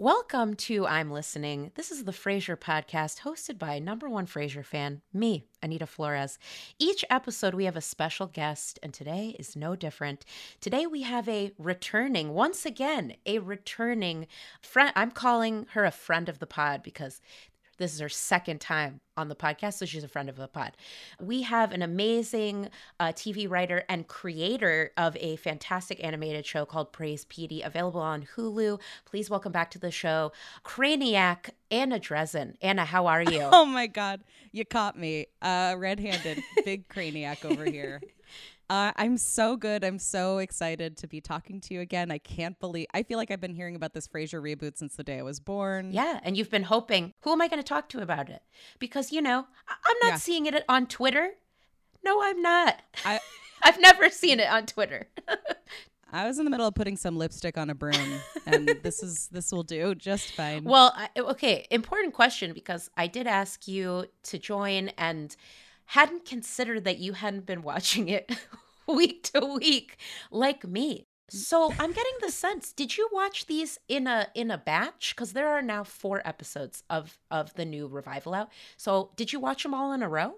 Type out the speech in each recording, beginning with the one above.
Welcome to I'm Listening. This is the Frasier podcast hosted by number one Frasier fan, me, Anita Flores. Each episode, we have a special guest, and today is no different. Today, we have a returning, once again, a returning friend. I'm calling her a friend of the pod because this is her second time on the podcast, so she's a friend of the pod. We have an amazing uh, TV writer and creator of a fantastic animated show called Praise Petey, available on Hulu. Please welcome back to the show, Craniac Anna Drezen. Anna, how are you? Oh my God, you caught me, uh, red-handed, big Craniac over here. Uh, I'm so good. I'm so excited to be talking to you again. I can't believe I feel like I've been hearing about this Frasier reboot since the day I was born. Yeah, and you've been hoping. Who am I going to talk to about it? Because you know, I- am not yeah. seeing it on Twitter. No, I'm not. I I've never seen it on Twitter. I was in the middle of putting some lipstick on a broom, and this is this will do just fine. Well, I, okay, important question because I did ask you to join and hadn't considered that you hadn't been watching it week to week like me. So I'm getting the sense. Did you watch these in a in a batch? Because there are now four episodes of of the new revival out. So did you watch them all in a row?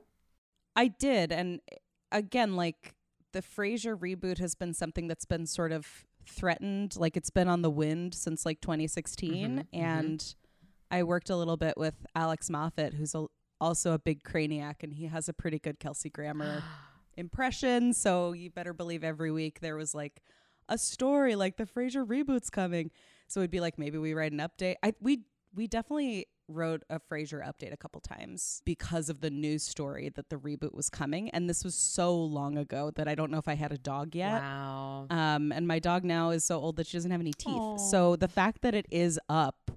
I did, and eh, again, like the Frasier reboot has been something that's been sort of threatened. Like it's been on the wind since like 2016, mm-hmm, mm-hmm, and mm-hmm. I worked a little bit with Alex Moffat, who's a also a big craniac, and he has a pretty good Kelsey Grammer impression. So you better believe every week there was like a story like the Frasier reboot's coming. So it'd be like maybe we write an update. I we we definitely wrote a Frasier update a couple times because of the news story that the reboot was coming. And this was so long ago that I don't know if I had a dog yet. Wow. Um, and my dog now is so old that she doesn't have any teeth. Aww. So the fact that it is up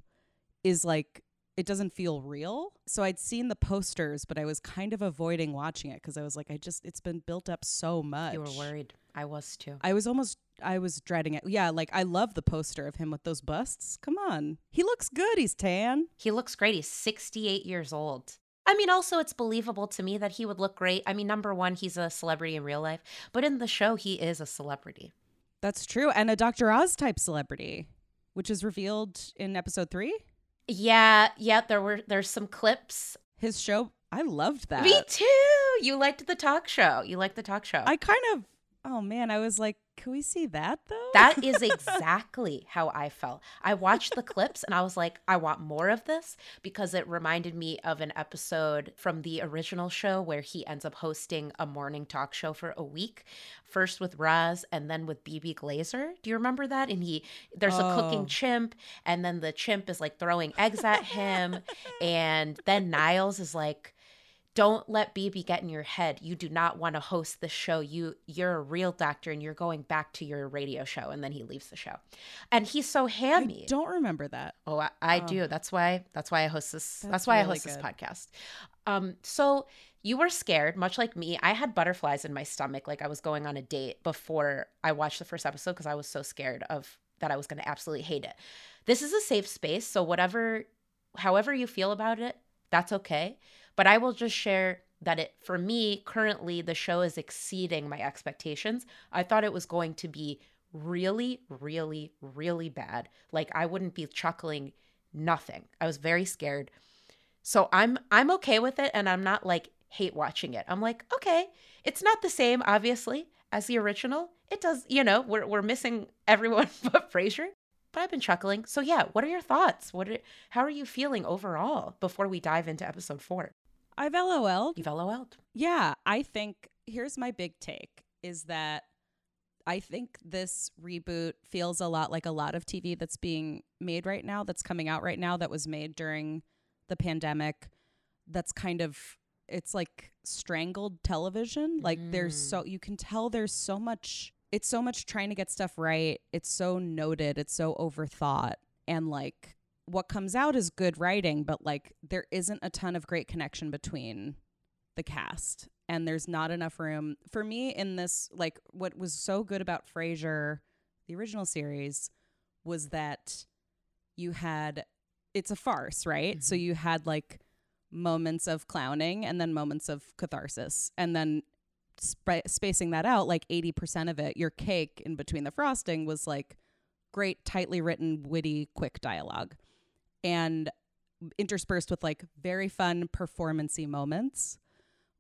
is like it doesn't feel real. So I'd seen the posters, but I was kind of avoiding watching it because I was like, I just, it's been built up so much. You were worried. I was too. I was almost, I was dreading it. Yeah, like I love the poster of him with those busts. Come on. He looks good. He's tan. He looks great. He's 68 years old. I mean, also, it's believable to me that he would look great. I mean, number one, he's a celebrity in real life, but in the show, he is a celebrity. That's true. And a Dr. Oz type celebrity, which is revealed in episode three. Yeah, yeah, there were there's some clips. His show, I loved that. Me too. You liked the talk show. You liked the talk show. I kind of Oh man, I was like, can we see that though? That is exactly how I felt. I watched the clips and I was like, I want more of this because it reminded me of an episode from the original show where he ends up hosting a morning talk show for a week, first with Roz and then with Bebe Glazer. Do you remember that? And he there's oh. a cooking oh. chimp and then the chimp is like throwing eggs at him and then Niles is like don't let Bebe get in your head. You do not want to host the show. You you're a real doctor and you're going back to your radio show. And then he leaves the show. And he's so hammy. I don't remember that. Oh, I, I Oh. do. That's why that's why I host this that's, That's why I really host this podcast. Um so you were scared, much like me. I had butterflies in my stomach like I was going on a date before I watched the first episode because I was so scared of that I was going to absolutely hate it. This is a safe space, so whatever however you feel about it, that's okay. But I will just share that it for me currently the show is exceeding my expectations. I thought it was going to be really really really bad. Like I wouldn't be chuckling nothing. I was very scared. So I'm I'm okay with it and I'm not like hate watching it. I'm like, okay, it's not the same obviously as the original. It does, you know, we're we're missing everyone but Frasier. But I've been chuckling. So yeah, what are your thoughts? What are, how are you feeling overall before we dive into episode 4? I've LOL'd. You've LOL'd. Yeah, I think here's my big take is that I think this reboot feels a lot like a lot of TV that's being made right now, that's coming out right now, that was made during the pandemic. That's kind of, it's like strangled television. Like there's so, mm. you can tell there's so much, it's so much trying to get stuff right. It's so noted, it's so overthought. And like, what comes out is good writing, but like there isn't a ton of great connection between the cast and there's not enough room. For me in this like what was so good about Frasier the original series was that you had it's a farce right? So mm-hmm. you had like moments of clowning and then moments of catharsis and then sp- spacing that out like 80% of it your cake in between the frosting was like great tightly written witty quick dialogue and interspersed with like very fun performancy moments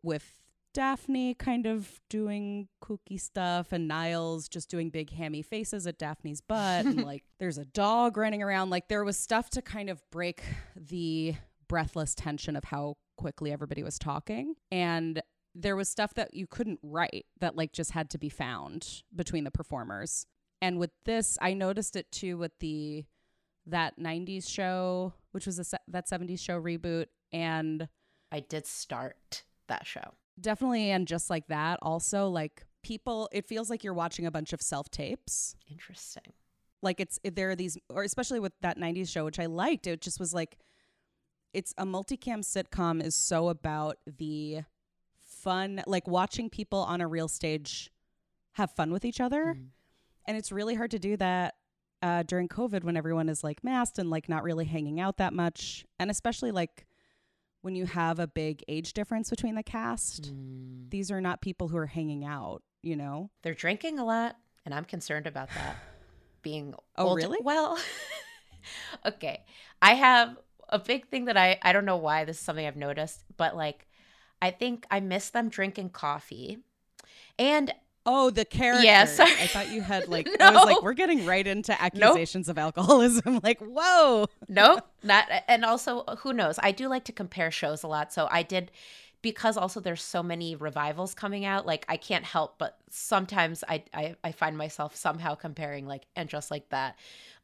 with Daphne kind of doing kooky stuff and Niles just doing big hammy faces at Daphne's butt and like there's a dog running around. Like there was stuff to kind of break the breathless tension of how quickly everybody was talking. And there was stuff that you couldn't write that like just had to be found between the performers. And with this I noticed it too with the that 90s show which was a that 70s show reboot and I did start that show. definitely and just like that also like people it feels like you're watching a bunch of self tapes Interesting. like it's there are these or especially with that 90s show which i liked it just was like it's a multicam sitcom is so about the fun like watching people on a real stage have fun with each other Mhm. and it's really hard to do that uh, during covid when everyone is like masked and like not really hanging out that much and especially like when you have a big age difference between the cast Mm. these are not people who are hanging out, you know? They're drinking a lot, and I'm concerned about that. Being Oh, older- really? Well, okay. I have a big thing that I I don't know why this is something I've noticed, but like I think I miss them drinking coffee. And Oh, the character. Yeah. I thought you had like I was No. like, we're getting right into accusations of alcoholism. like, whoa. nope, not and also who knows? I do like to compare shows a lot, so I did because also there's so many revivals coming out. Like I can't help but sometimes I I, I find myself somehow comparing like and just like that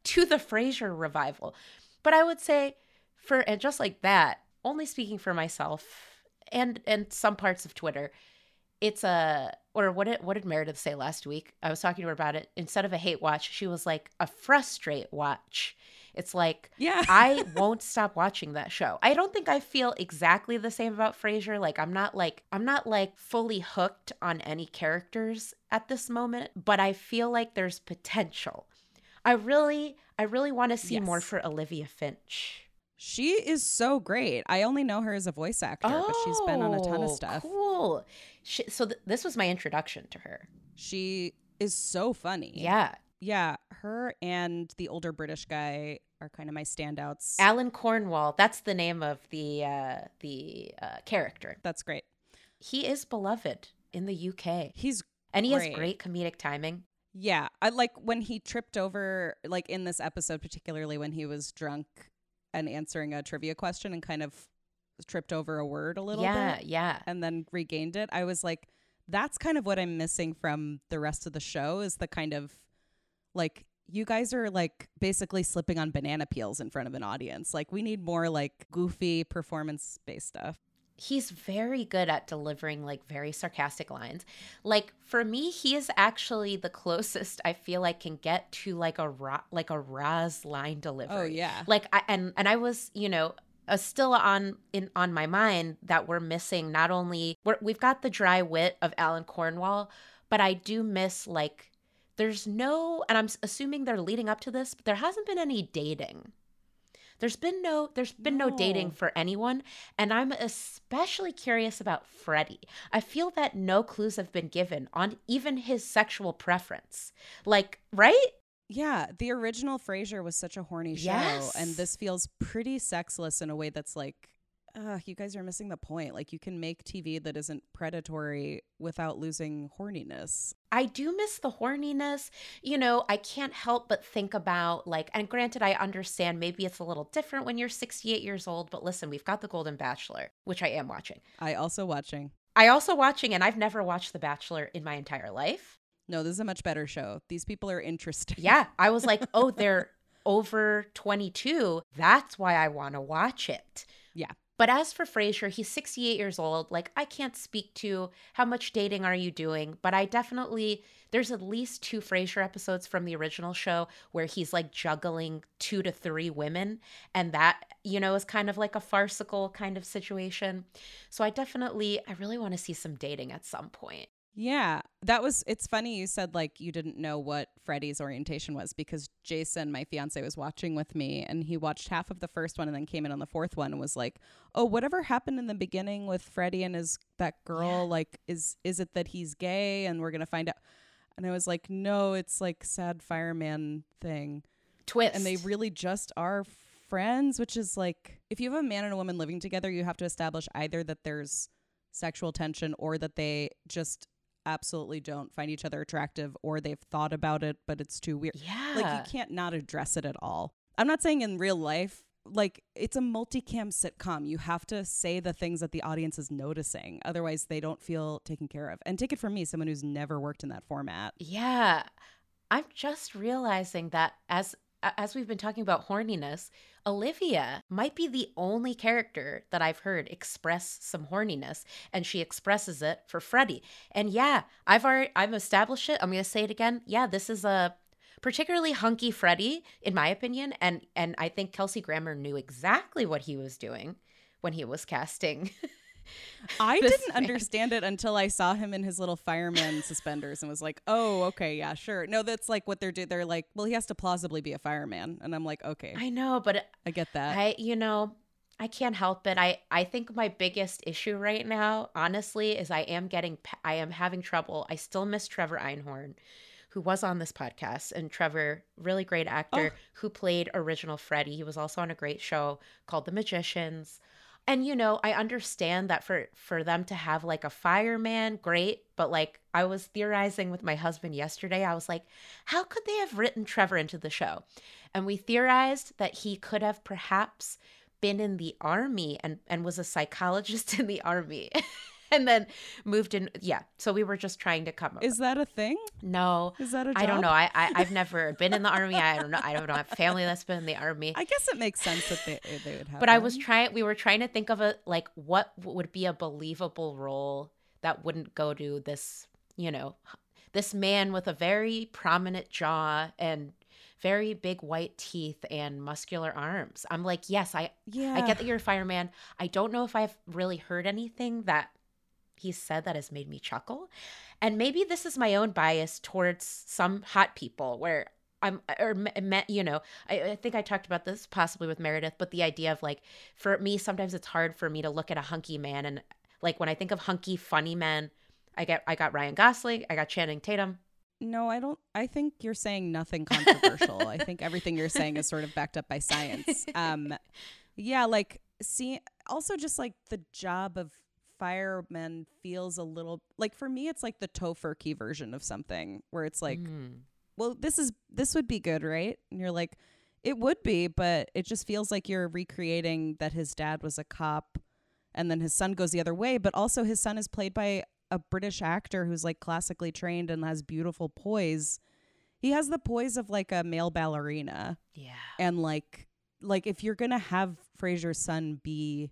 to the Frasier revival. But I would say for and just like that, only speaking for myself and and some parts of Twitter, it's a or what did what did Meredith say last week? I was talking to her about it. Instead of a hate watch, she was like a frustrate watch. It's like Yeah. I won't stop watching that show. I don't think I feel exactly the same about Frasier. Like I'm not like I'm not like fully hooked on any characters at this moment, but I feel like there's potential. I really I really want to see more for Olivia Finch. she is so great. I only know her as a voice actor, but she's been on a ton of Oh, stuff. Cool. She, so th- this was my introduction to her. She is so funny. Yeah. Yeah. Her and the older British guy are kind of my standouts. Alan Cornwall, that's the name of the uh the uh, character. That's great. He is beloved in the UK. He's And he Great. has great comedic timing. Yeah, I like when he tripped over, like in this episode, particularly when he was drunk and answering a trivia question and kind of tripped over a word a little yeah, bit yeah. Yeah. And then regained it. I was like, that's kind of what I'm missing from the rest of the show is the kind of like, you guys are like basically slipping on banana peels in front of an audience. Like, we need more like goofy performance based stuff. he's very good at delivering like very sarcastic lines. Like for me, he is actually the closest I feel like can get to like a Ra- like a Roz line delivery. Oh yeah. Like I and and I was, you know, still on in on my mind that we're missing not only we're, we've got the dry wit of Alan Cornwall, but I do miss like there's no and I'm assuming they're leading up to this, but there hasn't been any dating. There's been no there's been no, dating for anyone, and I'm especially curious about Freddie. I feel that no clues have been given on even his sexual preference. Like, right? Yeah, the original Frasier was such a horny show, Yes. and this feels pretty sexless in a way that's like, uh, you guys are missing the point. Like, you can make TV that isn't predatory without losing horniness. I do miss the horniness. You know, I can't help but think about like, and granted, I understand maybe it's a little different when you're 68 years old, but listen, we've got The Golden Bachelor, which I am watching. I also watching. I also watching, and I've never watched The Bachelor in my entire life. No, this is a much better show. These people are interesting. Yeah, I was like, oh, they're over 22. That's why I want to watch it. Yeah. But as for Frasier, he's 68 years old. Like, I can't speak to how much dating are you doing, but I definitely, there's at least two Frasier episodes from the original show where he's like juggling two to three women. And that, you know, is kind of like a farcical kind of situation. So I definitely, I really want to see some dating at some point. Yeah, that was. It's funny you said like you didn't know what Freddie's orientation was because Jason, my fiance, was watching with me and he watched half of the first one and then came in on the fourth one and was like, "Oh, whatever happened in the beginning with Freddie and his that girl? Yeah. Like, is is it that he's gay and we're gonna find out?" And I was like, "No, it's like sad fireman thing." Twist. and they really just are friends which is like if you have a man and a woman living together you have to establish either that there's sexual tension or that they just absolutely don't find each other attractive or they've thought about it but it's too weird. Yeah. like you can't not address it at all. I'm not saying in real life like it's a multicam sitcom. You have to say the things that the audience is noticing. Otherwise they don't feel taken care of. And take it from me someone who's never worked in that format. Yeah. I'm just realizing that as as we've been talking about horniness, Olivia might be the only character that I've heard express some horniness and she expresses it for Freddie. And yeah, I've already I've established it. I'm going to say it again. Yeah, this is a particularly hunky Freddie in my opinion and and I think Kelsey Grammer knew exactly what he was doing when he was casting I didn't man. understand it until I saw him in his little fireman suspenders and was like, "Oh, okay, yeah, sure." No, that's like what they're doing. They're like, "Well, he has to plausibly be a fireman," and I'm like, "Okay, I know, but I get that." I, you know, I can't help it. I, I think my biggest issue right now, honestly, is I am getting, I am having trouble. I still miss Trevor Einhorn, who was on this podcast, and Trevor, really great actor, oh. who played original Freddie. He was also on a great show called The Magicians. And you know, I understand that for for them to have like a fireman, great, but like I was theorizing with my husband yesterday, I was like, how could they have written Trevor into the show? And we theorized that he could have perhaps been in the army and and was a psychologist in the army. and then moved in yeah so we were just trying to come up Is that a thing? no Is that a i don't know I, I i've never been in the army i don't know i don't know I have family that's been in the army I guess it makes sense that they they would have. but I was trying. We were trying to think of a like what would be a believable role that wouldn't go to this, you know, this man with a very prominent jaw and very big white teeth and muscular arms. I'm like, yes, I yeah. I get that you're a fireman. I don't know if I've really heard anything that he said that has made me chuckle. And maybe this is my own bias towards some hot people where I'm, or, me- me- you know, I, I think I talked about this possibly with Meredith, but the idea of like, for me, sometimes it's hard for me to look at a hunky man. And like when I think of hunky, funny men, I get, I got Ryan Gosling, I got Channing Tatum. No, I don't. I think you're saying nothing controversial. I think everything you're saying is sort of backed up by science. Um, yeah, like see, also just like the job of firemen feels a little like for me, it's like the tofurkey version of something where it's like, Mm. well, this is this would be good, right? And you're like, it would be, but it just feels like you're recreating that his dad was a cop, and then his son goes the other way, but also his son is played by a British actor who's like classically trained and has beautiful poise. He has the poise of like a male ballerina yeah. and like like if you're going to have Frasier's son be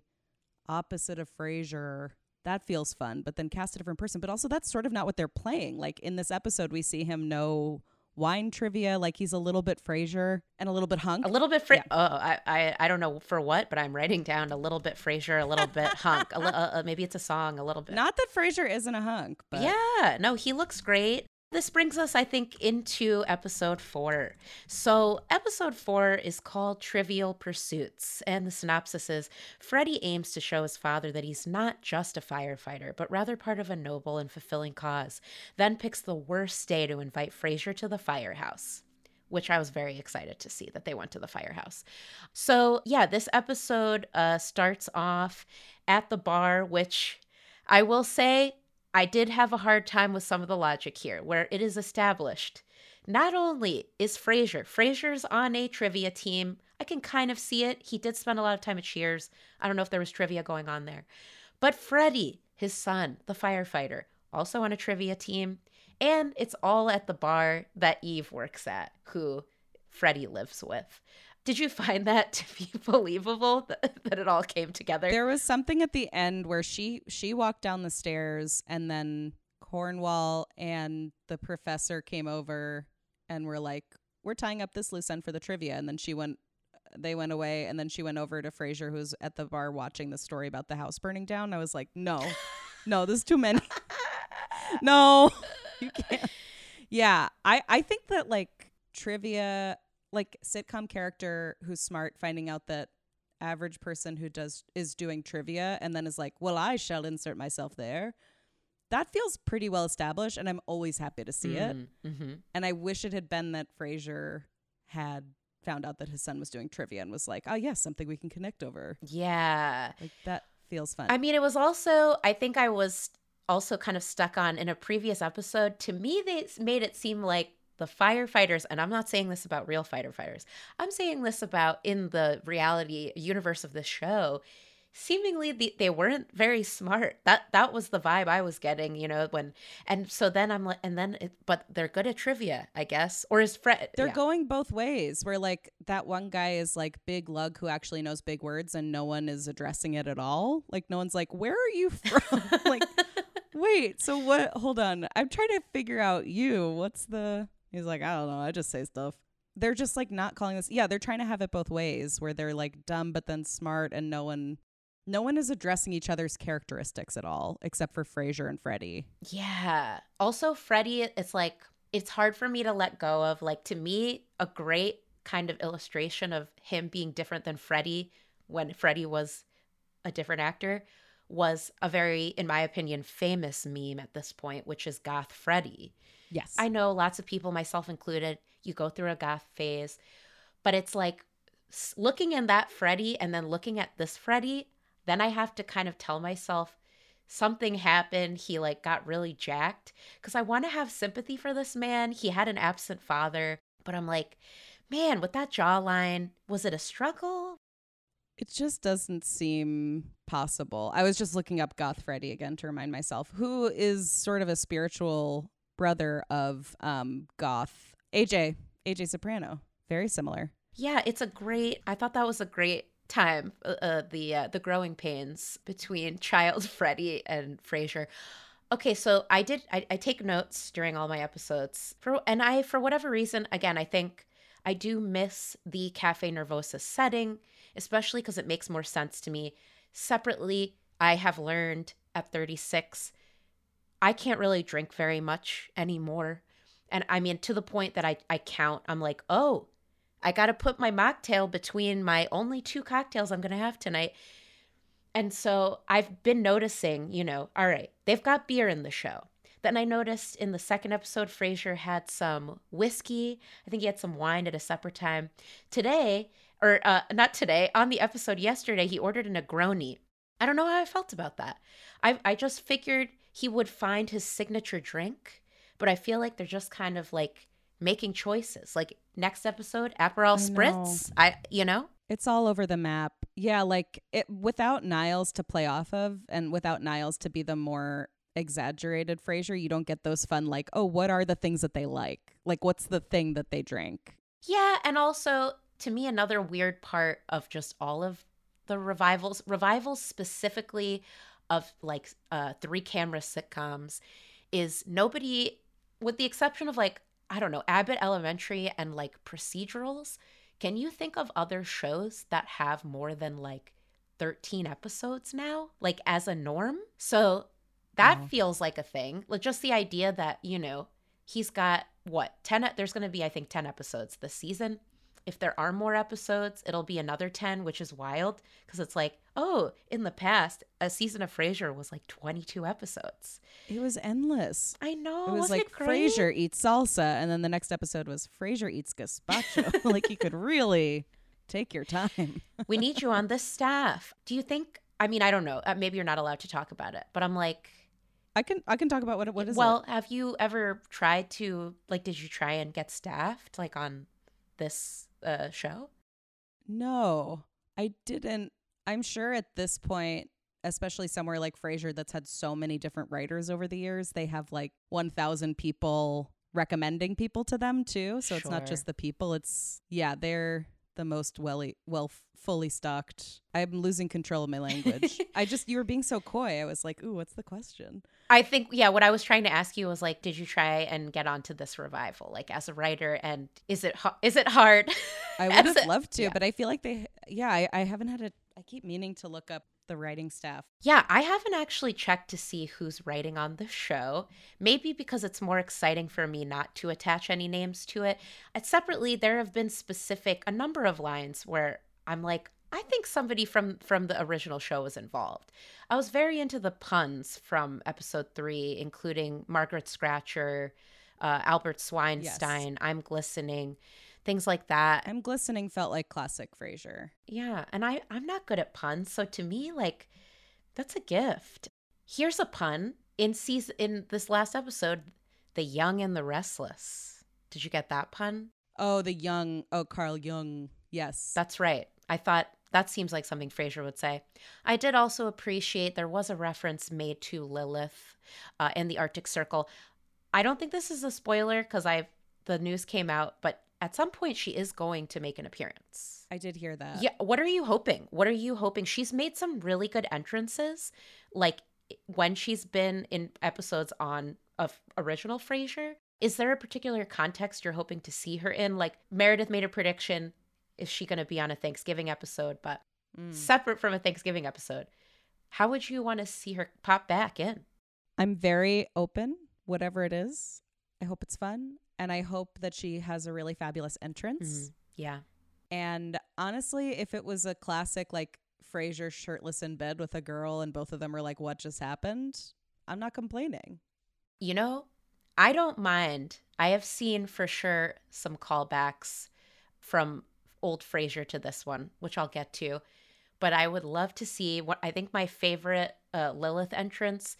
opposite of Frasier. That feels fun, but then cast a different person. But also, that's sort of not what they're playing. Like in this episode, we see him know wine trivia, like he's a little bit Frasier and a little bit hunk. A little bit Fra- Yeah. Oh, I, I I don't know for what, but I'm writing down a little bit Frasier, a little bit hunk. A li- uh, uh, maybe it's a song, a little bit. Not that Frasier isn't a hunk, but Yeah, no, he looks great. This brings us, I think, into episode four. So, episode four is called Trivial Pursuits, and the synopsis is Freddie aims to show his father that he's not just a firefighter, but rather part of a noble and fulfilling cause, then picks the worst day to invite Frasier to the firehouse. Which I was very excited to see that they went to the firehouse. So, yeah, this episode uh, starts off at the bar, which I will say I did have a hard time with some of the logic here, where it is established. Not only is Frasier, Frasier's on a trivia team. I can kind of see it. He did spend a lot of time at Cheers. I don't know if there was trivia going on there. But Freddie, his son, the firefighter, also on a trivia team. And it's all at the bar that Eve works at, who Freddie lives with. Did you find that to be believable that, that it all came together? There was something at the end where she she walked down the stairs and then Cornwall and the professor came over and were like, "We're tying up this loose end for the trivia." And then she went they went away and then she went over to Frasier who's at the bar watching the story about the house burning down. I was like, "No. No, there's too many. no. You can't." Yeah, I I think that like trivia like sitcom character who's smart finding out that average person who does is doing trivia and then is like, "Well, I shall insert myself there." That feels pretty well established, and I'm always happy to see it. Mm-hmm. And I wish it had been that Frasier had found out that his son was doing trivia and was like, "Oh, yes, something we can connect over." Yeah. Like that feels fun. I mean, it was also, I think I was also kind of stuck on in a previous episode. To me, they made it seem like the firefighters, and I'm not saying this about real fighter fighters, I'm saying this about in the reality universe of the show. Seemingly, the, they weren't very smart. That that was the vibe I was getting, you know. When and so then I'm like, and then, it, but they're good at trivia, I guess. Or is Fred? They're yeah. going both ways. Where like that one guy is like big lug who actually knows big words and no one is addressing it at all. Like no one's like, "Where are you from?" like, wait, so what? Hold on, I'm trying to figure out you. What's the? He's like, I don't know. I just say stuff. They're just like not calling this. Yeah, they're trying to have it both ways, where they're like dumb but then smart, and no one, no one is addressing each other's characteristics at all, except for Frasier and Freddie. Yeah. Also, Freddie, it's like, it's hard for me to let go of. Like, to me, a great kind of illustration of him being different than Freddie when Freddie was a different actor was a very, in my opinion, famous meme at this point, which is Goth Freddie. Yes, I know lots of people, myself included, you go through a goth phase, but it's like looking in that Freddie and then looking at this Freddie, then I have to kind of tell myself something happened. He like got really jacked because I want to have sympathy for this man. He had an absent father, but I'm like, man, with that jawline, was it a struggle? It just doesn't seem possible. I was just looking up Goth Freddie again to remind myself, who is sort of a spiritual brother of um, Goth AJ AJ Soprano. Very similar. Yeah, it's a great. I thought that was a great time. Uh, uh, the uh, the growing pains between child Freddie and Frasier. Okay, so I did. I, I take notes during all my episodes for, and I for whatever reason, again, I think I do miss the Cafe Nervosa setting, especially because it makes more sense to me. Separately, I have learned at 36, I can't really drink very much anymore. And I mean, to the point that I, I count, I'm like, oh, I got to put my mocktail between my only two cocktails I'm going to have tonight. And so I've been noticing, you know, all right, they've got beer in the show. Then I noticed in the second episode, Frasier had some whiskey. I think he had some wine at a supper time. Today, or uh, not today, on the episode yesterday, he ordered a Negroni. I don't know how I felt about that. I, I just figured he would find his signature drink, but I feel like they're just kind of like making choices. Like next episode, Aperol I. Spritz. I, you know, It's all over the map. Yeah, like it without Niles to play off of and without Niles to be the more exaggerated Frasier, you don't get those fun like, oh, what are the things that they like? Like what's the thing that they drink? Yeah, and also to me, another weird part of just all of the revivals, revivals specifically of like uh, three camera sitcoms, is nobody, with the exception of like I don't know Abbott Elementary and like procedurals. Can you think of other shows that have more than like 13 episodes now, like as a norm? So that Wow. feels like a thing. Like just the idea that, you know, he's got what, 10 e- there's going to be I think 10 episodes this season. If there are more episodes, it'll be another 10, which is wild because it's like, oh, in the past, a season of Frasier was like 22 episodes. It was endless. I know. it was wasn't like it great? Frasier eats salsa, and then the next episode was Frasier eats gazpacho. like you could really take your time. we need you on this staff. Do you think? I mean, I don't know. Uh, maybe you're not allowed to talk about it, but I'm like, I can I can talk about what it- what is it? well, it? have you ever tried to like? Did you try and get staffed like on this uh, show? No, I didn't. I'm sure at this point, especially somewhere like Frasier that's had so many different writers over the years, they have like 1,000 people recommending people to them too. So it's not just the people. It's yeah, they're the most well well fully stocked. I'm losing control of my language. I just you were being so coy. I was like, "Ooh, what's the question?" I think yeah. What I was trying to ask you was like, did you try and get onto this revival, like as a writer, and is it is it hard? I would have a- loved to, yeah. but I feel like they yeah, I, I haven't had a I keep meaning to look up the writing staff. Yeah, I haven't actually checked to see who's writing on the show. Maybe because it's more exciting for me not to attach any names to it. And separately, there have been specific a number of lines where I'm like, I think somebody from from the original show was involved. I was very into the puns from episode three, including Margaret Scratcher, uh, Albert Swinestein, I'm glistening, things like that. I'm glistening felt like classic Frasier. Yeah, and I I'm not good at puns, so to me like that's a gift. Here's a pun in season in this last episode, The Young and the Restless. Did you get that pun? Oh, the young oh Carl Jung. Yes. That's right. I thought that seems like something Frasier would say. I did also appreciate there was a reference made to Lilith uh, in the Arctic Circle. I don't think this is a spoiler because I've the news came out, but at some point she is going to make an appearance. I did hear that. Yeah. What are you hoping? What are you hoping? She's made some really good entrances, like when she's been in episodes on of original Frasier. Is there a particular context you're hoping to see her in? Like Meredith made a prediction. Is she going to be on a Thanksgiving episode? But Mm. separate from a Thanksgiving episode, how would you want to see her pop back in? I'm very open, whatever it is. I hope it's fun. And I hope that she has a really fabulous entrance. Mhm. Yeah. And honestly, if it was a classic like Frasier shirtless in bed with a girl and both of them are like, what just happened? I'm not complaining. You know, I don't mind. I have seen for sure some callbacks from old Frasier to this one, which I'll get to. But I would love to see what I think my favorite uh, Lilith entrance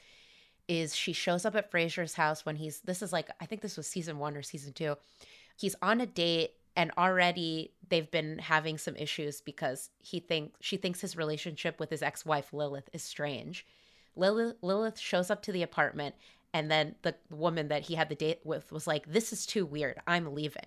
is she shows up at Frasier's house when he's this is like I think this was season 1 or season 2. He's on a date and already they've been having some issues because he thinks she thinks his relationship with his ex-wife Lilith is strange. Lilith, shows up to the apartment and then the woman that he had the date with was like this is too weird. I'm leaving.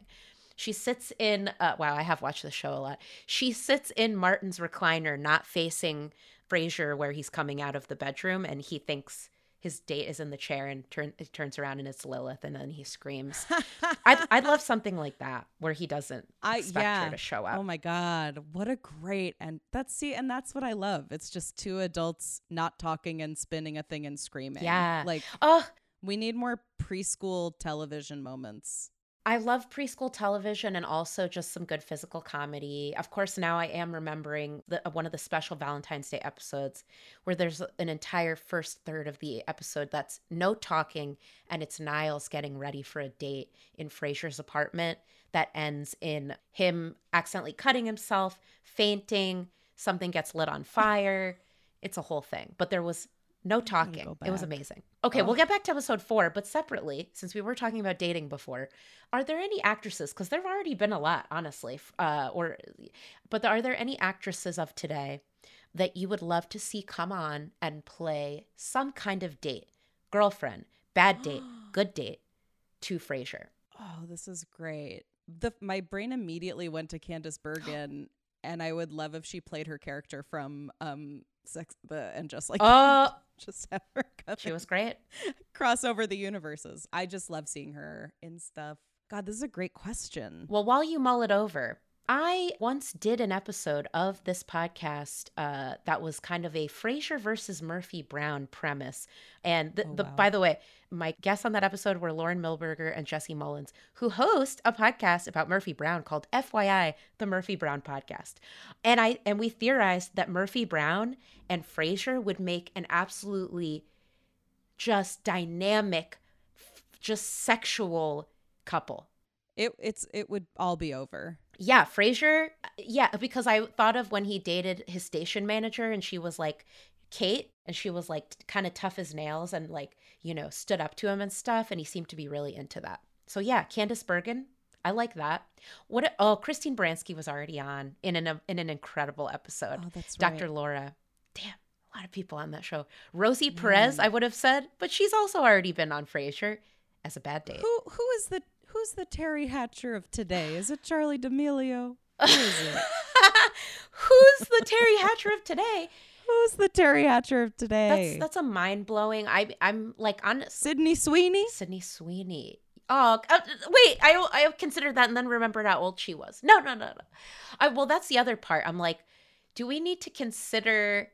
She sits in uh, wow, I have watched the show a lot. She sits in Martin's recliner not facing Frasier where he's coming out of the bedroom and he thinks his date is in the chair and turn, turns around and it's Lilith and then he screams. I'd, I'd love something like that where he doesn't I expect yeah. her to show up. Oh my god, what a great and that's see and that's what I love. It's just two adults not talking and spinning a thing and screaming. Yeah. Like oh, we need more preschool television moments. I love preschool television and also just some good physical comedy. Of course, now I am remembering the, uh, one of the special Valentine's Day episodes where there's an entire first third of the episode that's no talking and it's Niles getting ready for a date in Frasier's apartment that ends in him accidentally cutting himself, fainting, something gets lit on fire. It's a whole thing. But there was no talking. go It was amazing. Okay, we'll get back to episode four, but separately, since we were talking about dating before, are there any actresses? Because there've already been a lot, honestly. Uh, or, but are there any actresses of today that you would love to see come on and play some kind of date, girlfriend, bad date, good date, to Frasier? Oh, this is great. The my brain immediately went to Candice Bergen and I would love if she played her character from um Sex the and just like Oh, just have her come she was great. cross over the universes. I just love seeing her in stuff. God, this is a great question. Well, while you mull it over, I once did an episode of this podcast uh, that was kind of a Frasier versus Murphy Brown premise. And the, Oh, the wow. by the way, my guests on that episode were Lauren Milberger and Jesse Mullins, who host a podcast about Murphy Brown called FYI, the Murphy Brown Podcast. And I and we theorized that Murphy Brown and Frasier would make an absolutely just dynamic, just sexual couple. It it's it would all be over. Yeah, Frasier. Yeah, because I thought of when he dated his station manager and she was like Kate and she was like kind of tough as nails and like, you know, stood up to him and stuff and he seemed to be really into that. So yeah, Candice Bergen. I like that. What oh, Christine Baranski was already on in an in an incredible episode. Oh, that's Dr. right. Laura. Damn, a lot of people on that show. Rosie Perez, I would have said, but she's also already been on Frasier as a bad date. Who who is the who's the Teri Hatcher of today? Is it Charli D'Amelio? Who is it? Who's the Teri Hatcher of today? Who's the Teri Hatcher of today? that's a mind blowing. I I'm like on Sydney Sweeney? Sydney Sweeney. Oh uh, wait, I I considered that and then remembered how old she was. No no no no. I, well, that's the other part. I'm like, do we need to consider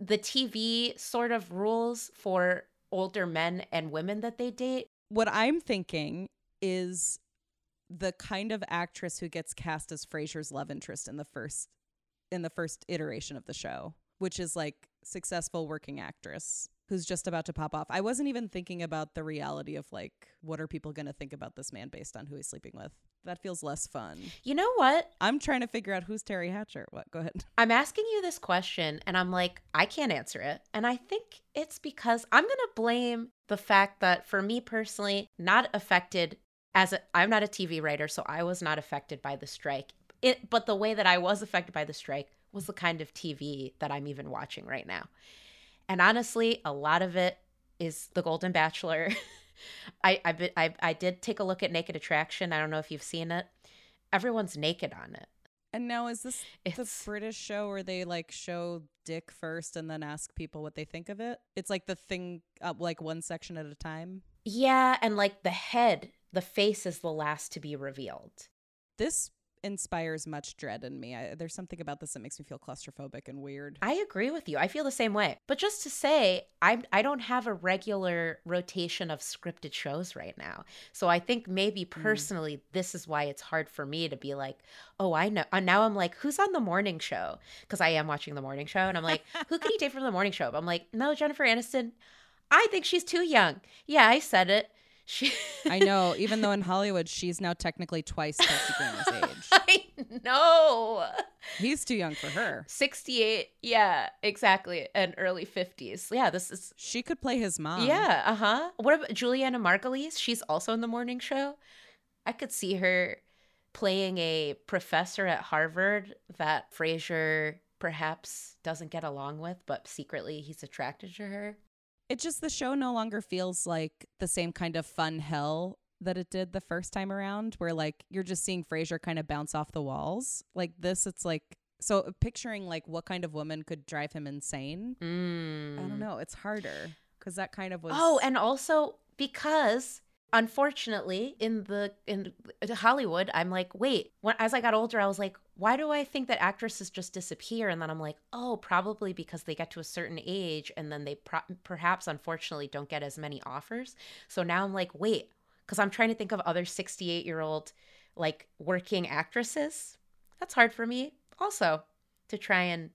the TV sort of rules for older men and women that they date? What I'm thinking is the kind of actress who gets cast as Frasier's love interest in the first in the first iteration of the show, which is like successful working actress who's just about to pop off. I wasn't even thinking about the reality of like what are people going to think about this man based on who he's sleeping with. That feels less fun. You know what? I'm trying to figure out who's Teri Hatcher. What? Go ahead. I'm asking you this question and I'm like, I can't answer it. And I think it's because I'm going to blame the fact that for me personally, not affected as a, I'm not a TV writer, so I was not affected by the strike. It, but the way that I was affected by the strike was the kind of TV that I'm even watching right now. And honestly, a lot of it is The Golden Bachelor. I, I, I, I did take a look at Naked Attraction. I don't know if you've seen it. Everyone's naked on it. And now is this the British show where they like show dick first and then ask people what they think of it? It's like the thing up like one section at a time. Yeah, and like the head, the face is the last to be revealed. This inspires much dread in me. I, there's something about this that makes me feel claustrophobic and weird. I agree with you. I feel the same way. But just to say, I I don't have a regular rotation of scripted shows right now. So I think maybe mm. personally this is why it's hard for me to be like, "Oh, I know." And now I'm like, "Who's on the morning show?" Cuz I am watching the morning show and I'm like, "Who could he date from the morning show?" But I'm like, "No, Jennifer Aniston. I think she's too young." Yeah, I said it. She I know, even though in Hollywood she's now technically twice Kelsey Grammer's age. I know. He's too young for her. 68 yeah exactly and early 50s yeah this is She could play his mom. yeah uh-huh what about julianna margulies she's also in the morning show i could see her playing a professor at harvard that frasier perhaps doesn't get along with but secretly he's attracted to her It just the show no longer feels like the same kind of fun hell that it did the first time around, where like you're just seeing Frasier kind of bounce off the walls. Like this, it's like so picturing like what kind of woman could drive him insane. mm. I don't know. It's harder because that kind of was. Oh, and also because unfortunately in the in Hollywood, I'm like, wait. When as I got older, I was like, why do I think that actresses just disappear? And then I'm like, oh, probably because they get to a certain age and then they pro- perhaps unfortunately don't get as many offers. So now I'm like, wait, because I'm trying to think of other 68 year old like working actresses. That's hard for me also to try and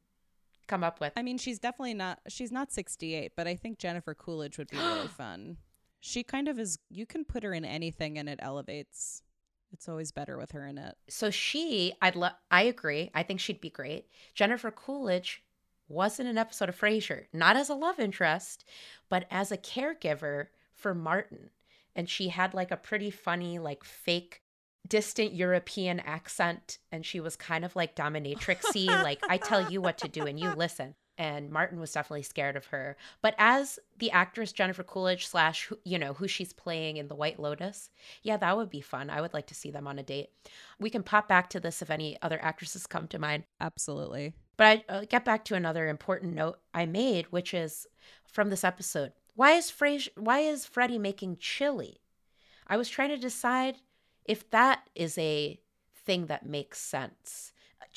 come up with. I mean, she's definitely not. She's not 68, but I think Jennifer Coolidge would be really fun. She kind of is. You can put her in anything, and it elevates. It's always better with her in it. So she, I'd love. I agree. I think she'd be great. Jennifer Coolidge was in an episode of Frasier, not as a love interest, but as a caregiver for Martin, and she had like a pretty funny, like fake, distant European accent, and she was kind of like dominatrixy, like I tell you what to do and you listen. And Martin was definitely scared of her. But as the actress Jennifer Coolidge slash you know who she's playing in The White Lotus, yeah, that would be fun. I would like to see them on a date. We can pop back to this if any other actresses come to mind. Absolutely. But I uh, get back to another important note I made, which is from this episode. Why is Frasier, why is Freddie making chili? I was trying to decide if that is a thing that makes sense.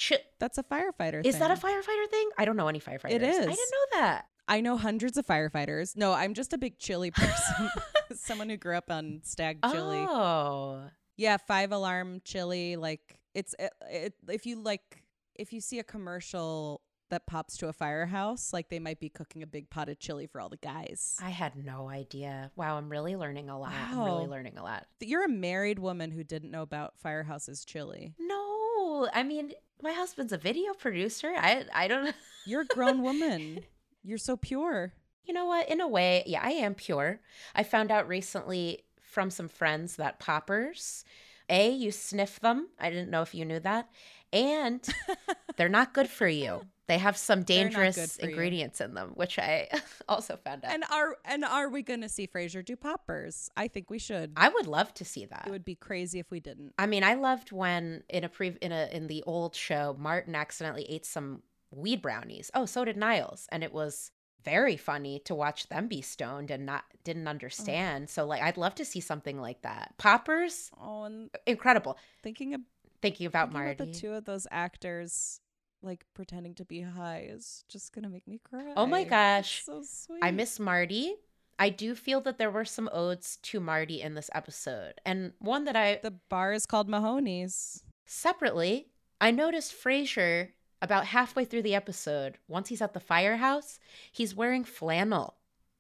Chi- That's a firefighter is that a firefighter thing? I don't know any firefighters. It is. I didn't know that. I know hundreds of firefighters. No, I'm just a big chili person. Someone who grew up on Stagg chili. Oh, Yeah, five alarm chili. Like it's it, it, if you like if you see a commercial that pops to a firehouse, like they might be cooking a big pot of chili for all the guys. I had no idea. Wow, I'm really learning a lot. I'm really learning a lot. You're a married woman who didn't know about firehouse's chili. No, I mean, my husband's a video producer. I I don't You're a grown woman. You're so pure. You know what? In a way, yeah, I am pure. I found out recently from some friends that poppers, A, you sniff them. I didn't know if you knew that. And they're not good for you. They have some They're not good dangerous for you. ingredients in them, which I also found out. And are and are we going to see Frasier do poppers? I think we should. I would love to see that. It would be crazy if we didn't. I mean, I loved when in a pre in a in the old show, Martin accidentally ate some weed brownies. Oh, so did Niles, and it was very funny to watch them be stoned and not didn't understand. So like, I'd love to see something like that. Poppers, Oh, and incredible. thinking, of, Thinking about thinking Marty. about the two of those actors like pretending to be high is just gonna make me cry. Oh my It's gosh. so sweet. I miss Marty. I do feel that there were some odes to Marty in this episode, and one that I the bar is called Mahoney's. Separately, I noticed Frasier about halfway through the episode, once he's at the firehouse, he's wearing flannel.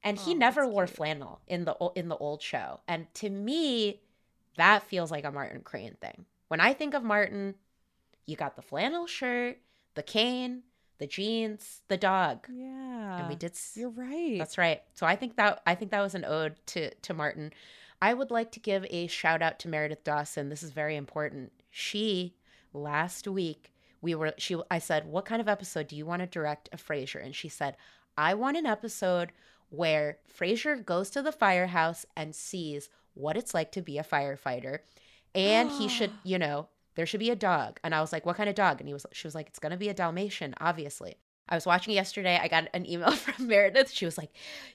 And he Oh, never wore cute. flannel in the in the old show. And to me, that feels like a Martin Crane thing. When I think of Martin, you got the flannel shirt, the cane, the jeans, the dog. Yeah, and we did s- You're right. that's right. So I think that I think that was an ode to to Martin. I would like to give a shout out to Meredith Dawson. This is very important. She last week we were she I said, "What kind of episode do you want to direct a Frasier?" And she said, "I want an episode where Frasier goes to the firehouse and sees what it's like to be a firefighter, and he should, you know, there should be a dog." And I was like, "What kind of dog?" And he was she was like, "It's going to be a Dalmatian, obviously." I was watching yesterday. I got an email from Meredith. She was like,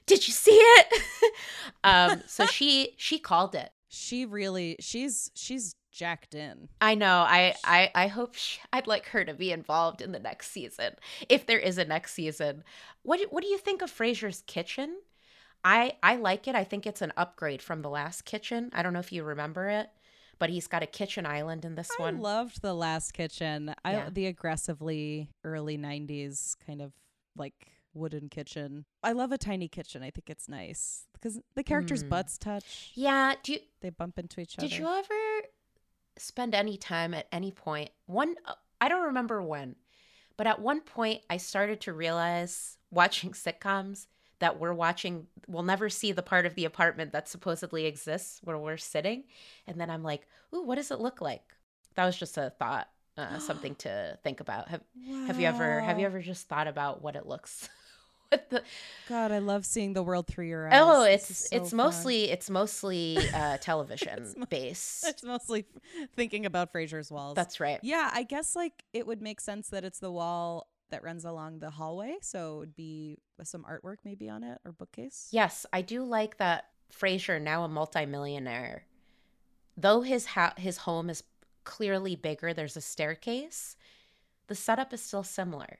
"Did you see it?" um, so she she called it. she really she's she's jacked in. I know. I I I hope sh I'd like her to be involved in the next season if there is a next season. What do, what do you think of Frasier's kitchen? I I like it. I think it's an upgrade from the last kitchen. I don't know if you remember it, but he's got a kitchen island in this I one. I loved the last kitchen. I Yeah. the aggressively early '90s kind of like wooden kitchen. I love a tiny kitchen. I think it's nice because the characters' Mm. butts touch. yeah. Do you They bump into each other. Did you ever spend any time at any point? One, uh, I don't remember when, but at one point I started to realize watching sitcoms that we're watching, we'll never see the part of the apartment that supposedly exists where we're sitting. And then I'm like, ooh, what does it look like? That was just a thought, uh, something to think about. Have, have you ever, have you ever just thought about what it looks what the, God, I love seeing the world through your eyes. oh, it's so it's mostly it's mostly uh, television mo- based. it's mostly thinking about Frasier's walls. That's right. yeah. I guess like it would make sense that it's the wall that runs along the hallway, so it would be some artwork maybe on it or bookcase. Yes, I do like that Frasier, now a multimillionaire, though his ha- his home is clearly bigger, there's a staircase. The setup is still similar.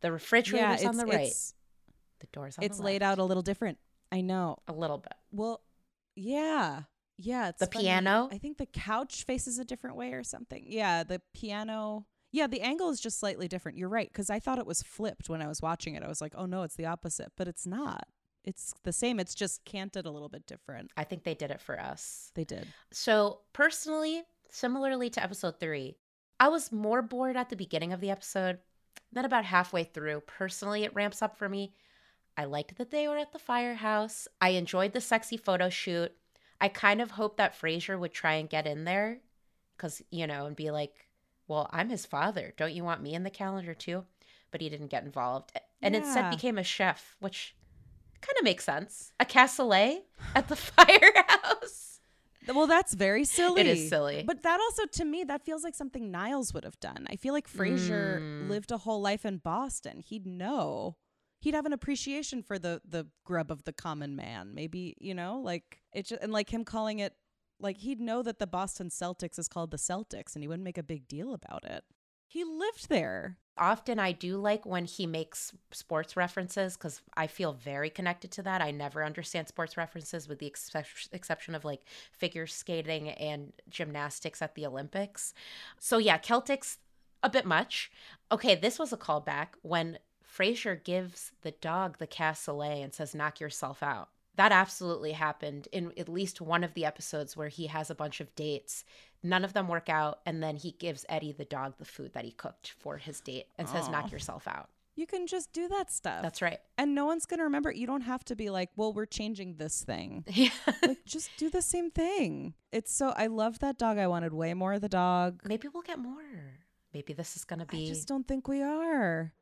The refrigerator refrigerator's on the right. It's, the door's on the right. it's laid out a little different. I know. a little bit. Well, yeah. Yeah, it's The funny. piano? I think the couch faces a different way or something. Yeah, the piano. Yeah, the angle is just slightly different. You're right cuz I thought it was flipped when I was watching it. I was like, "Oh no, it's the opposite." But it's not. It's the same. It's just canted a little bit different. I think they did it for us. They did. So, personally, similarly to episode three, I was more bored at the beginning of the episode. Then, about halfway through, personally, it ramps up for me. I liked that they were at the firehouse. I enjoyed the sexy photo shoot. I kind of hoped that Frasier would try and get in there because, you know, and be like, well, I'm his father. Don't you want me in the calendar too? But he didn't get involved. and instead Yeah. became a chef, which kind of makes sense. A cassoulet at the firehouse. Well, that's very silly. It is silly. But that also, to me, that feels like something Niles would have done. I feel like Frasier Mm. lived a whole life in Boston. He'd know. He'd have an appreciation for the the grub of the common man. Maybe you know, like it, just, and like him calling it, like he'd know that the Boston Celtics is called the Celtics, and he wouldn't make a big deal about it. He lived there. Often I do like when he makes sports references because I feel very connected to that. I never understand sports references with the excep- exception of like figure skating and gymnastics at the Olympics. So yeah, Celtics a bit much. Okay, this was a callback when Frasier gives the dog the cassoulet and says, knock yourself out. That absolutely happened in at least one of the episodes where he has a bunch of dates. None of them work out. And then he gives Eddie the dog the food that he cooked for his date and says, Aw. knock oh. yourself out. You can just do that stuff. That's right. and no one's gonna remember. You don't have to be like, well, we're changing this thing. Yeah. like just do the same thing. It's so I love that dog. I wanted way more of the dog. Maybe we'll get more. Maybe this is going to be. I be. just don't think we are.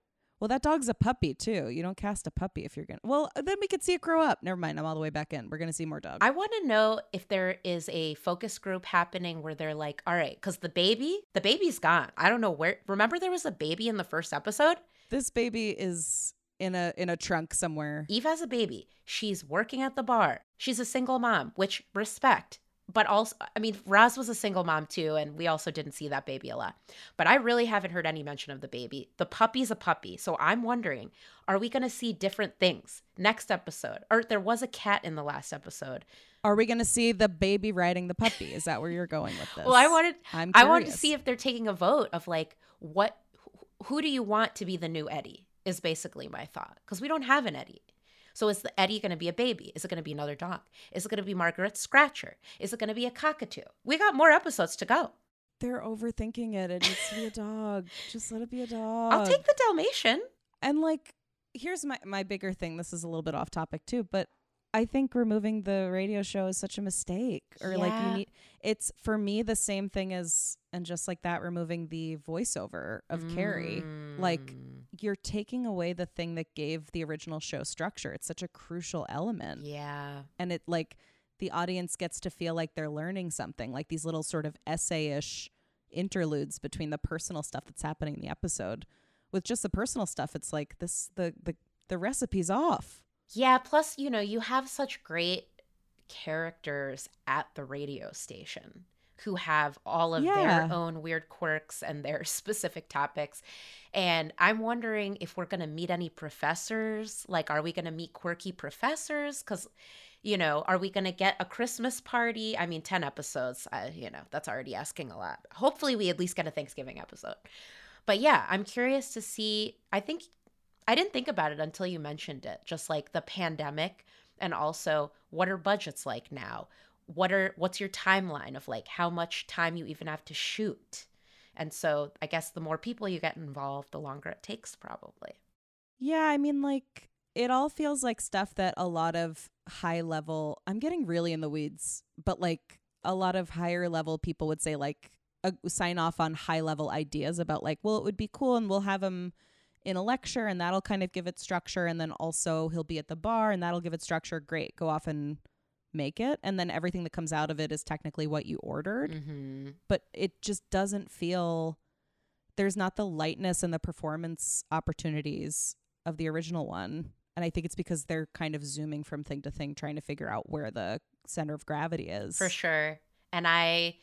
Well, that dog's a puppy too. You don't cast a puppy if you're gonna. Well, then we could see it grow up. Never mind. I'm all the way back in. We're gonna see more dogs. I want to know if there is a focus group happening where they're like, all right, because the baby, the baby's gone. I don't know where. Remember, there was a baby in the first episode? this baby is in a in a trunk somewhere. Eve has a baby. She's working at the bar. She's a single mom, which respect. But also, I mean, Roz was a single mom too, and we also didn't see that baby a lot. But I really haven't heard any mention of the baby. The puppy's a puppy. So I'm wondering, are we going to see different things next episode? Or there was a cat in the last episode. Are we gonna see the baby riding the puppy? Is that where you're going with this? Well, I wanted, I'm I wanted to see if they're taking a vote of like, what, who do you want to be the new Eddie? Is basically my thought because we don't have an Eddie. So is the Eddie going to be a baby? Is it going to be another dog? Is it going to be Margaret Scratcher? Is it going to be a cockatoo? We got more episodes to go. They're overthinking it. It needs to be a dog. Just let it be a dog. I'll take the Dalmatian. And like, here's my my bigger thing. This is a little bit off topic too, but I think removing the radio show is such a mistake. Or like you need it's for me the same thing as and just like that removing the voiceover of Carrie. Like Mm, you're taking away the thing that gave the original show structure. It's such a crucial element. yeah, And it like the audience gets to feel like they're learning something, like these little sort of essay-ish interludes between the personal stuff that's happening in the episode. With just the personal stuff, it's like this the the the recipe's off. Yeah. Plus, you know, you have such great characters at the radio station who have all of Yeah. their own weird quirks and their specific topics. And I'm wondering if we're going to meet any professors. Like, are we going to meet quirky professors? Because, you know, are we going to get a Christmas party? I mean, 10 episodes, uh, you know, that's already asking a lot. Hopefully, we at least get a Thanksgiving episode. But yeah, I'm curious to see. I think I didn't think about it until you mentioned it. Just like the pandemic and also what are budgets like now? What are what's your timeline of like how much time you even have to shoot? And so I guess the more people you get involved, the longer it takes probably. Yeah, I mean like it all feels like stuff that a lot of high level I'm getting really in the weeds, but like a lot of higher level people would say like sign off on high level ideas about like well it would be cool and we'll have him in a lecture and that'll kind of give it structure and then also he'll be at the bar and that'll give it structure. Great go off and make it. And then everything that comes out of it is technically what you ordered. Mm-hmm. but it just doesn't feel there's not the lightness and the performance opportunities of the original one. And i think it's because they're kind of zooming from thing to thing trying to figure out where the center of gravity is. For sure. And I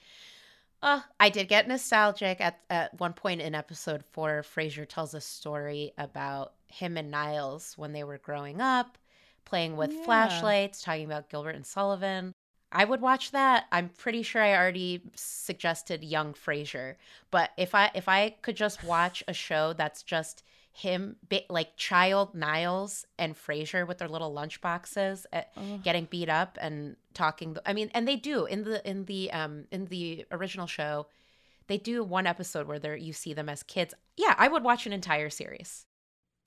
uh, I did get nostalgic at, at one point in episode four. Frasier tells a story about him and Niles when they were growing up, playing with Yeah. flashlights, talking about Gilbert and Sullivan. I would watch that. I'm pretty sure I already suggested young Frasier, but if I if I could just watch a show that's just him, like child Niles and Frasier with their little lunch boxes, uh, getting beat up and talking. I mean, and they do in the in the um in the original show, they do one episode where they you see them as kids. Yeah, I would watch an entire series.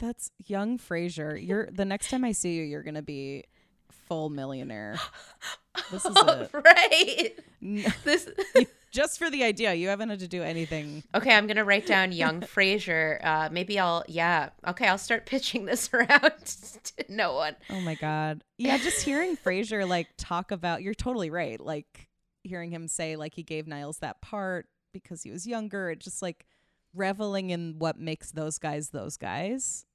that's young frasier you're the next time i see you you're gonna be full millionaire This is it. right. This. Just for the idea, you haven't had to do anything. Okay, I'm gonna write down young Frasier. Uh, maybe I'll. Yeah. Okay, I'll start pitching this around to no one. Oh my god. Yeah, just hearing Frasier like talk about you're totally right. Like hearing him say like he gave Niles that part because he was younger, it just like reveling in what makes those guys those guys.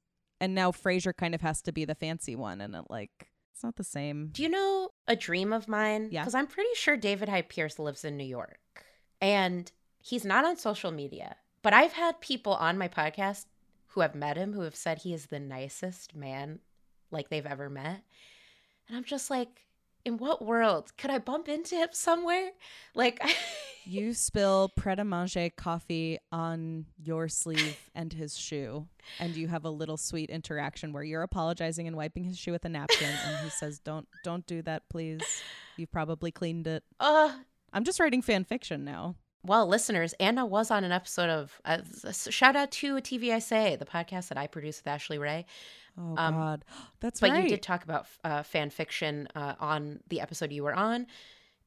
And now Frasier kind of has to be the fancy one and it like it's not the same. Do you know a dream of mine? Yeah. Because I'm pretty sure David Hyde Pierce lives in New York, and he's not on social media. But I've had people on my podcast who have met him who have said he is the nicest man like they've ever met. And I'm just like, in what world could I bump into him somewhere? Like, You spill Pret a Manger coffee on your sleeve and his shoe, and you have a little sweet interaction where you're apologizing and wiping his shoe with a napkin, and he says, "Don't, don't do that, please. You've probably cleaned it." uh, I'm just writing fan fiction now. well, listeners, Anna was on an episode of, uh, shout out to a TV I Say, the podcast that I produce with Ashley Ray. Oh Um, God, that's but right. you did talk about uh, fan fiction uh, on the episode you were on.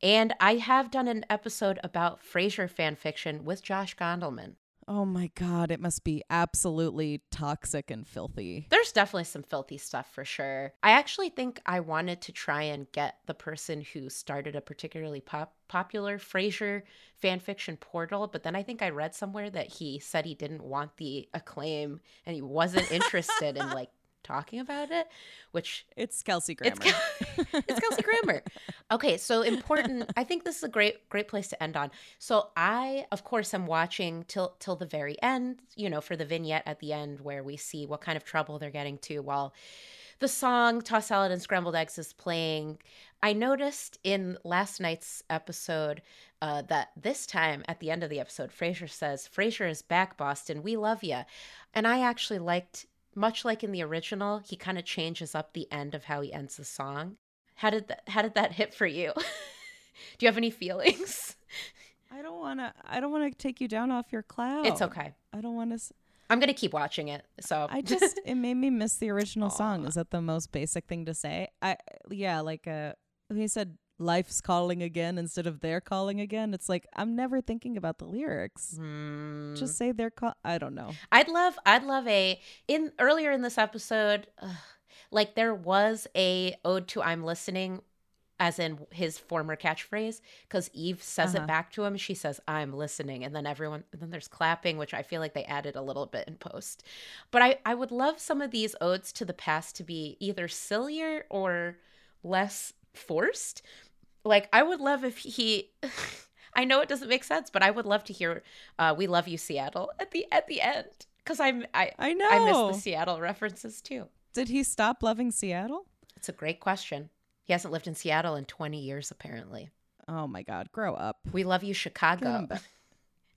And I have done an episode about Frasier fan fiction with Josh Gondelman. oh my God, it must be absolutely toxic and filthy. There's definitely some filthy stuff for sure. I actually think I wanted to try and get the person who started a particularly pop- popular Frasier fanfiction portal, but then I think I read somewhere that he said he didn't want the acclaim and he wasn't interested in like talking about it, which It's Kelsey Grammer. It's, Kel- it's Kelsey Grammer. Okay, so important. I think this is a great great place to end on. So I, of course, am watching till till the very end. You know, for the vignette at the end where we see what kind of trouble they're getting to while the song "Toss Salad and Scrambled Eggs" is playing. I noticed in last night's episode uh, that this time at the end of the episode, Frasier says, "Frasier is back, Boston. We love you," and I actually liked much like in the original, he kind of changes up the end of how he ends the song. How did that how did that hit for you? Do you have any feelings? I don't want to. I don't want to take you down off your cloud. It's okay. I don't want to. I'm going to keep watching it. So I just it made me miss the original song. Is that the most basic thing to say? I yeah, like uh he said life's calling again instead of they're calling again. It's like I'm never thinking about the lyrics. Hmm. Just say they're call I don't know. I'd love I'd love a in earlier in this episode ugh, like there was a ode to I'm listening as in his former catchphrase cuz Eve says Uh-huh. it back to him she says I'm listening and then everyone and then there's clapping which I feel like they added a little bit in post. But I I would love some of these odes to the past to be either sillier or less forced. Like I would love if he I know it doesn't make sense, but I would love to hear uh, "We Love You, Seattle" at the at the end because I'm I I know. I miss the Seattle references too. Did he stop loving Seattle? It's a great question. He hasn't lived in Seattle in 20 years, apparently. Oh my god, grow up. We love you, Chicago.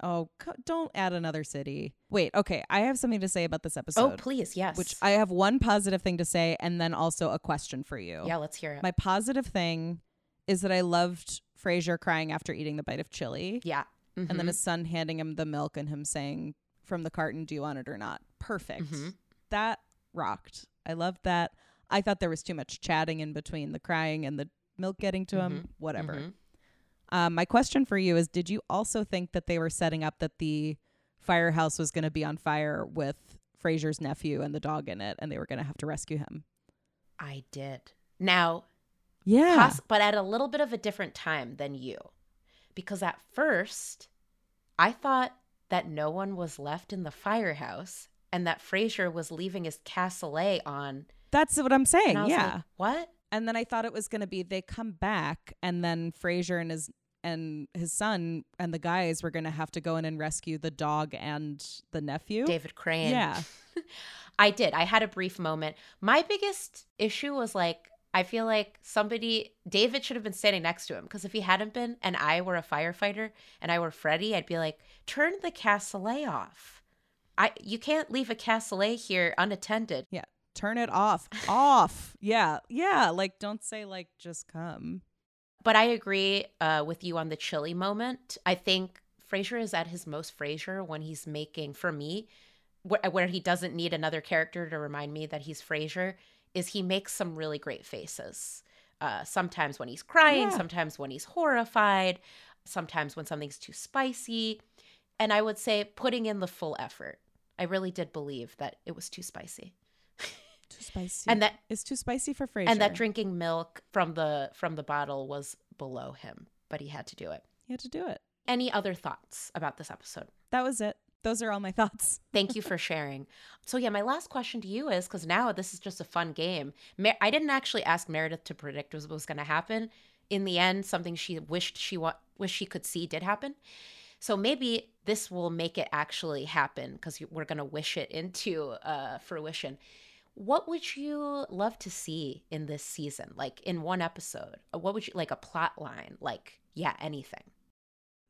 Oh, don't add another city. Wait, okay. I have something to say about this episode. Oh, please, yes. Which I have one positive thing to say and then also a question for you. yeah, let's hear it. My positive thing is that I loved Frasier crying after eating the bite of chili yeah, and then Mhm. his son handing him the milk and him saying from the carton, "Do you want it or not?" Perfect. Mhm. That rocked. I loved that. I thought there was too much chatting in between the crying and the milk getting to him. Whatever. Um, my question for you is: Did you also think that they were setting up that the firehouse was going to be on fire with Frasier's nephew and the dog in it, and they were going to have to rescue him? I did. Now, Yeah. Poss- but at a little bit of a different time than you. Because at first, I thought that no one was left in the firehouse and that Frasier was leaving his cassoulet on. That's what I'm saying. And I was Yeah. like, what? And then I thought it was going to be they come back, and then Frasier and his and his son and the guys were going to have to go in and rescue the dog and the nephew. David Crane. Yeah. I did. I had a brief moment. My biggest issue was like, I feel like somebody, David should have been standing next to him because if he hadn't been and I were a firefighter and I were Freddie, I'd be like, turn the cassoulet off. I You can't leave a cassoulet here unattended. Yeah. Turn it off. off. Yeah. Yeah. Like, don't say, like, just come. But I agree uh, with you on the chili moment. I think Frasier is at his most Frasier when he's making, for me, wh- where he doesn't need another character to remind me that he's Frasier, is he makes some really great faces. Uh, sometimes when he's crying, Yeah. sometimes when he's horrified, sometimes when something's too spicy. And I would say putting in the full effort. I really did believe that it was too spicy. Too spicy. And that it's too spicy for Frasier. and that drinking milk from the from the bottle was below him, but he had to do it. He had to do it. Any other thoughts about this episode? That was it. Those are all my thoughts. Thank you for sharing. So yeah, my last question to you is because now this is just a fun game. Mer- I didn't actually ask Meredith to predict what was going to happen. In the end, something she wished she wa- wished she could see did happen. So maybe this will make it actually happen because we're going to wish it into uh, fruition. What would you love to see in this season? Like in one episode, what would you like a plot line? Like yeah, anything.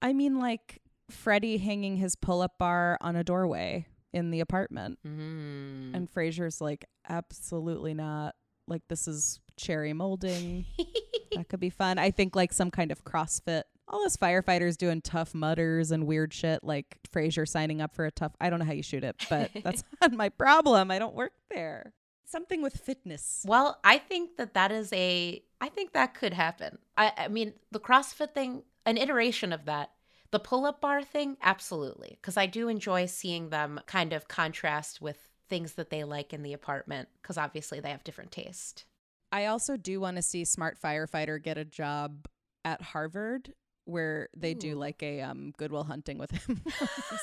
I mean, like Freddie hanging his pull up bar on a doorway in the apartment. Mm. And Frasier's like, absolutely not. Like, this is cherry molding. that could be fun. I think like some kind of CrossFit. All those firefighters doing Tough Mudders and weird shit, like Frasier signing up for a tough. I don't know how you shoot it, but that's not my problem. I don't work there. Something with fitness. Well, I think that that is a. I think that could happen. I, I mean, the CrossFit thing, an iteration of that. The pull-up bar thing, absolutely, because I do enjoy seeing them kind of contrast with things that they like in the apartment, because obviously they have different taste. I also do want to see Smart Firefighter get a job at Harvard where they do like a um, Goodwill Hunting with him,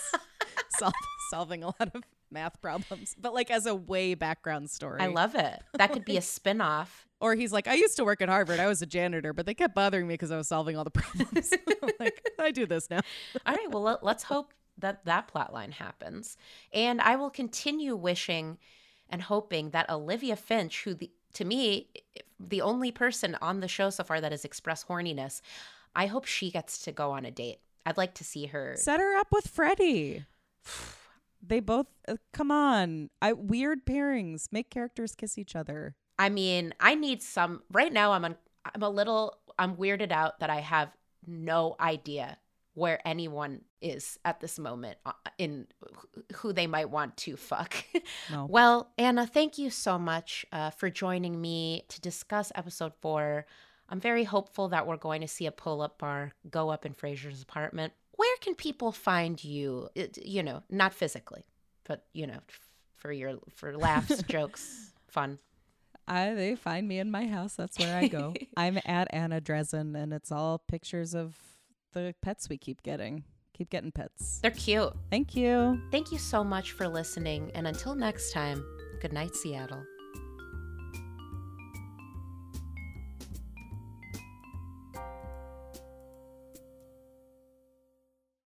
Sol- solving a lot of math problems, but like as a way background story. I love it. That could be a spin-off. Or he's like, I used to work at Harvard. I was a janitor, but they kept bothering me because I was solving all the problems. Like, I do this now. All right, well, let, let's hope that that plot line happens. And I will continue wishing and hoping that Olivia Finch, who the, to me, the only person on the show so far that has expressed horniness, I hope she gets to go on a date. I'd like to see her. Set her up with Freddie. They both uh, come on. I weird pairings. Make characters kiss each other. I mean, I need some. Right now, I'm on, I'm a little. I'm weirded out that I have no idea where anyone is at this moment uh, in who they might want to fuck. No. Well, Anna, thank you so much uh, for joining me to discuss episode four. I'm very hopeful that we're going to see a pull up bar go up in Frasier's apartment. Where can people find you? It- You know, not physically, but you know, f- for your for laughs, jokes, fun. I they find me in my house. That's where I go. I'm at Anna Drezen, and it's all pictures of the pets we keep getting. Keep getting pets. They're cute. Thank you. Thank you so much for listening, and until next time, good night, Seattle.